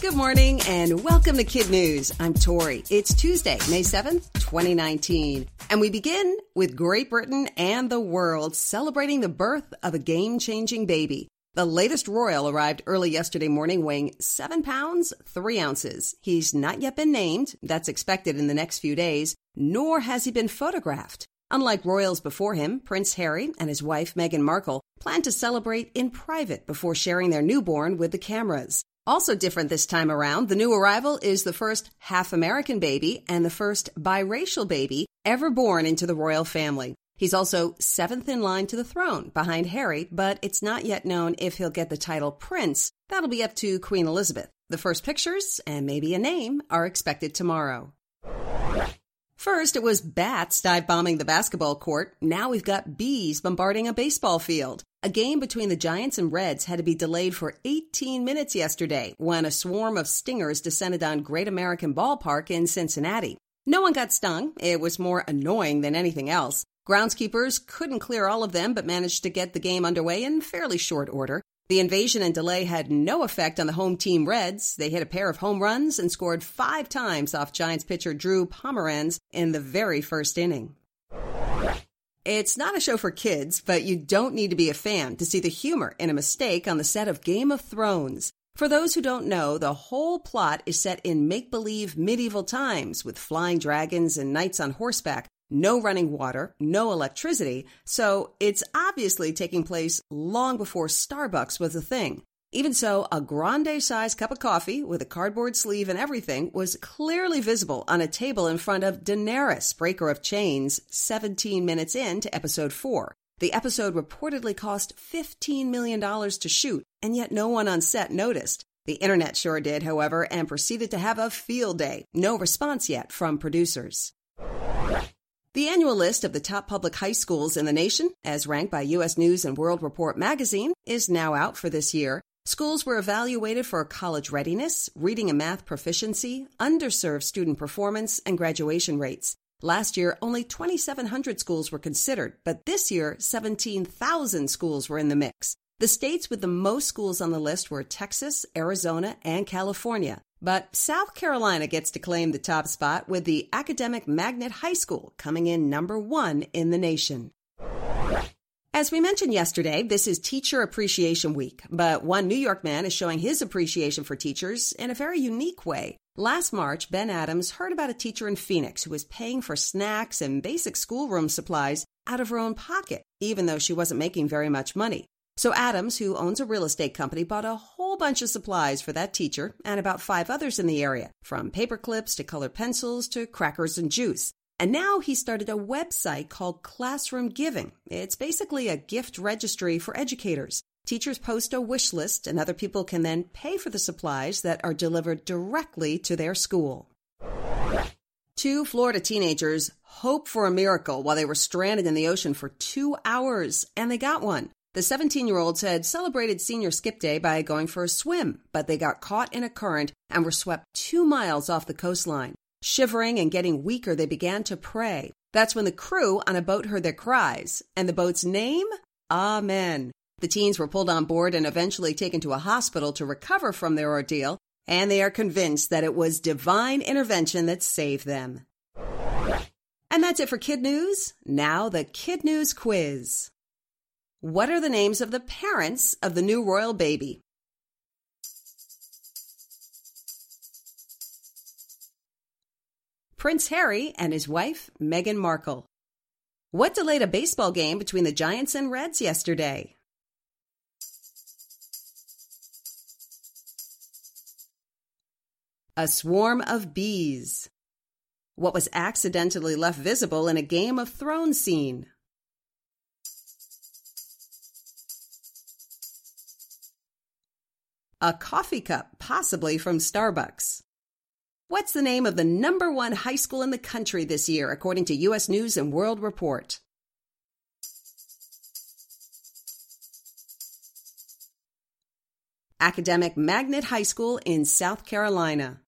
Good morning and welcome to Kid News. I'm Tori. It's Tuesday, May 7th, 2019. And we begin with Great Britain and the world celebrating the birth of a game changing baby. The latest royal arrived early yesterday morning weighing 7 pounds, 3 ounces. He's not yet been named. That's expected in the next few days, nor has he been photographed. Unlike royals before him, Prince Harry and his wife Meghan Markle plan to celebrate in private before sharing their newborn with the cameras. Also different this time around, the new arrival is the first half American baby and the first biracial baby ever born into the royal family. He's also seventh in line to the throne behind Harry, but it's not yet known if he'll get the title prince. That'll be up to Queen Elizabeth. The first pictures and maybe a name are expected tomorrow. First, it was bats dive bombing the basketball court. Now we've got bees bombarding a baseball field. A game between the Giants and Reds had to be delayed for 18 minutes yesterday when a swarm of stingers descended on Great American Ballpark in Cincinnati. No one got stung. It was more annoying than anything else. Groundskeepers couldn't clear all of them, but managed to get the game underway in fairly short order. The invasion and delay had no effect on the home team Reds. They hit a pair of home runs and scored five times off Giants pitcher Drew Pomeranz in the very first inning. It's not a show for kids, but you don't need to be a fan to see the humor in a mistake on the set of Game of Thrones. For those who don't know, the whole plot is set in make believe medieval times with flying dragons and knights on horseback, no running water, no electricity, so it's obviously taking place long before Starbucks was a thing. Even so, a grande sized cup of coffee with a cardboard sleeve and everything was clearly visible on a table in front of Daenerys, Breaker of Chains, 17 minutes into episode 4. The episode reportedly cost $15 million to shoot, and yet no one on set noticed. The internet sure did, however, and proceeded to have a field day. No response yet from producers. The annual list of the top public high schools in the nation, as ranked by U.S. News and World Report magazine, is now out for this year. Schools were evaluated for college readiness, reading and math proficiency, underserved student performance, and graduation rates. Last year, only 2,700 schools were considered, but this year, 17,000 schools were in the mix. The states with the most schools on the list were Texas, Arizona, and California. But South Carolina gets to claim the top spot with the Academic Magnet High School coming in number one in the nation. As we mentioned yesterday, this is Teacher Appreciation Week, but one New York man is showing his appreciation for teachers in a very unique way. Last March, Ben Adams heard about a teacher in Phoenix who was paying for snacks and basic schoolroom supplies out of her own pocket, even though she wasn't making very much money. So Adams, who owns a real estate company, bought a whole bunch of supplies for that teacher and about five others in the area, from paper clips to colored pencils to crackers and juice. And now he started a website called Classroom Giving. It's basically a gift registry for educators. Teachers post a wish list, and other people can then pay for the supplies that are delivered directly to their school. Two Florida teenagers hoped for a miracle while they were stranded in the ocean for two hours, and they got one. The 17 year olds had celebrated senior skip day by going for a swim, but they got caught in a current and were swept two miles off the coastline. Shivering and getting weaker, they began to pray. That's when the crew on a boat heard their cries, and the boat's name? Amen. The teens were pulled on board and eventually taken to a hospital to recover from their ordeal, and they are convinced that it was divine intervention that saved them. And that's it for Kid News. Now, the Kid News quiz. What are the names of the parents of the new royal baby? Prince Harry and his wife, Meghan Markle. What delayed a baseball game between the Giants and Reds yesterday? A swarm of bees. What was accidentally left visible in a Game of Thrones scene? A coffee cup, possibly from Starbucks. What's the name of the number one high school in the country this year, according to U.S. News and World Report? Academic Magnet High School in South Carolina.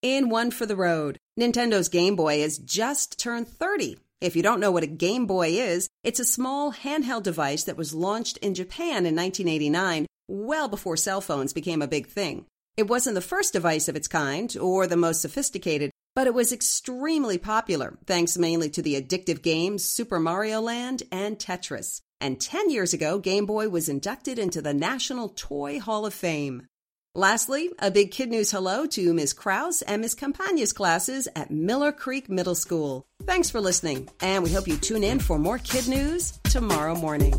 In One for the Road, Nintendo's Game Boy has just turned 30. If you don't know what a Game Boy is, it's a small handheld device that was launched in Japan in 1989 well before cell phones became a big thing. It wasn't the first device of its kind or the most sophisticated, but it was extremely popular thanks mainly to the addictive games Super Mario Land and Tetris. And 10 years ago, Game Boy was inducted into the National Toy Hall of Fame. Lastly, a big kid news hello to Ms. Kraus and Ms. Campagna's classes at Miller Creek Middle School. Thanks for listening, and we hope you tune in for more kid news tomorrow morning.